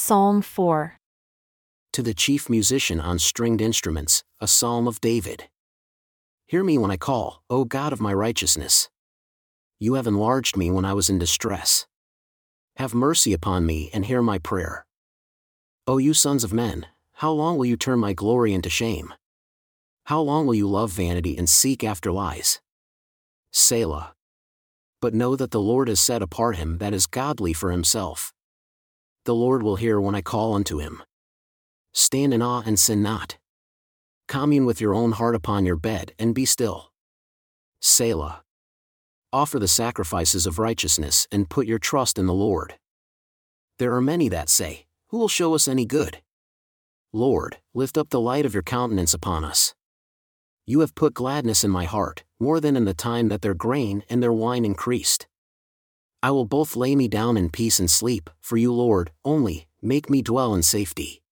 Psalm 4. To the chief musician on stringed instruments, a psalm of David. Hear me when I call, O God of my righteousness. You have enlarged me when I was in distress. Have mercy upon me and hear my prayer. O you sons of men, how long will you turn my glory into shame? How long will you love vanity and seek after lies? Selah. But know that the Lord has set apart him that is godly for himself. The Lord will hear when I call unto him. Stand in awe and sin not. Commune with your own heart upon your bed and be still. Selah. Offer the sacrifices of righteousness and put your trust in the Lord. There are many that say, Who will show us any good? Lord, lift up the light of your countenance upon us. You have put gladness in my heart, more than in the time that their grain and their wine increased. I will both lay me down in peace and sleep, for you, Lord, only, make me dwell in safety.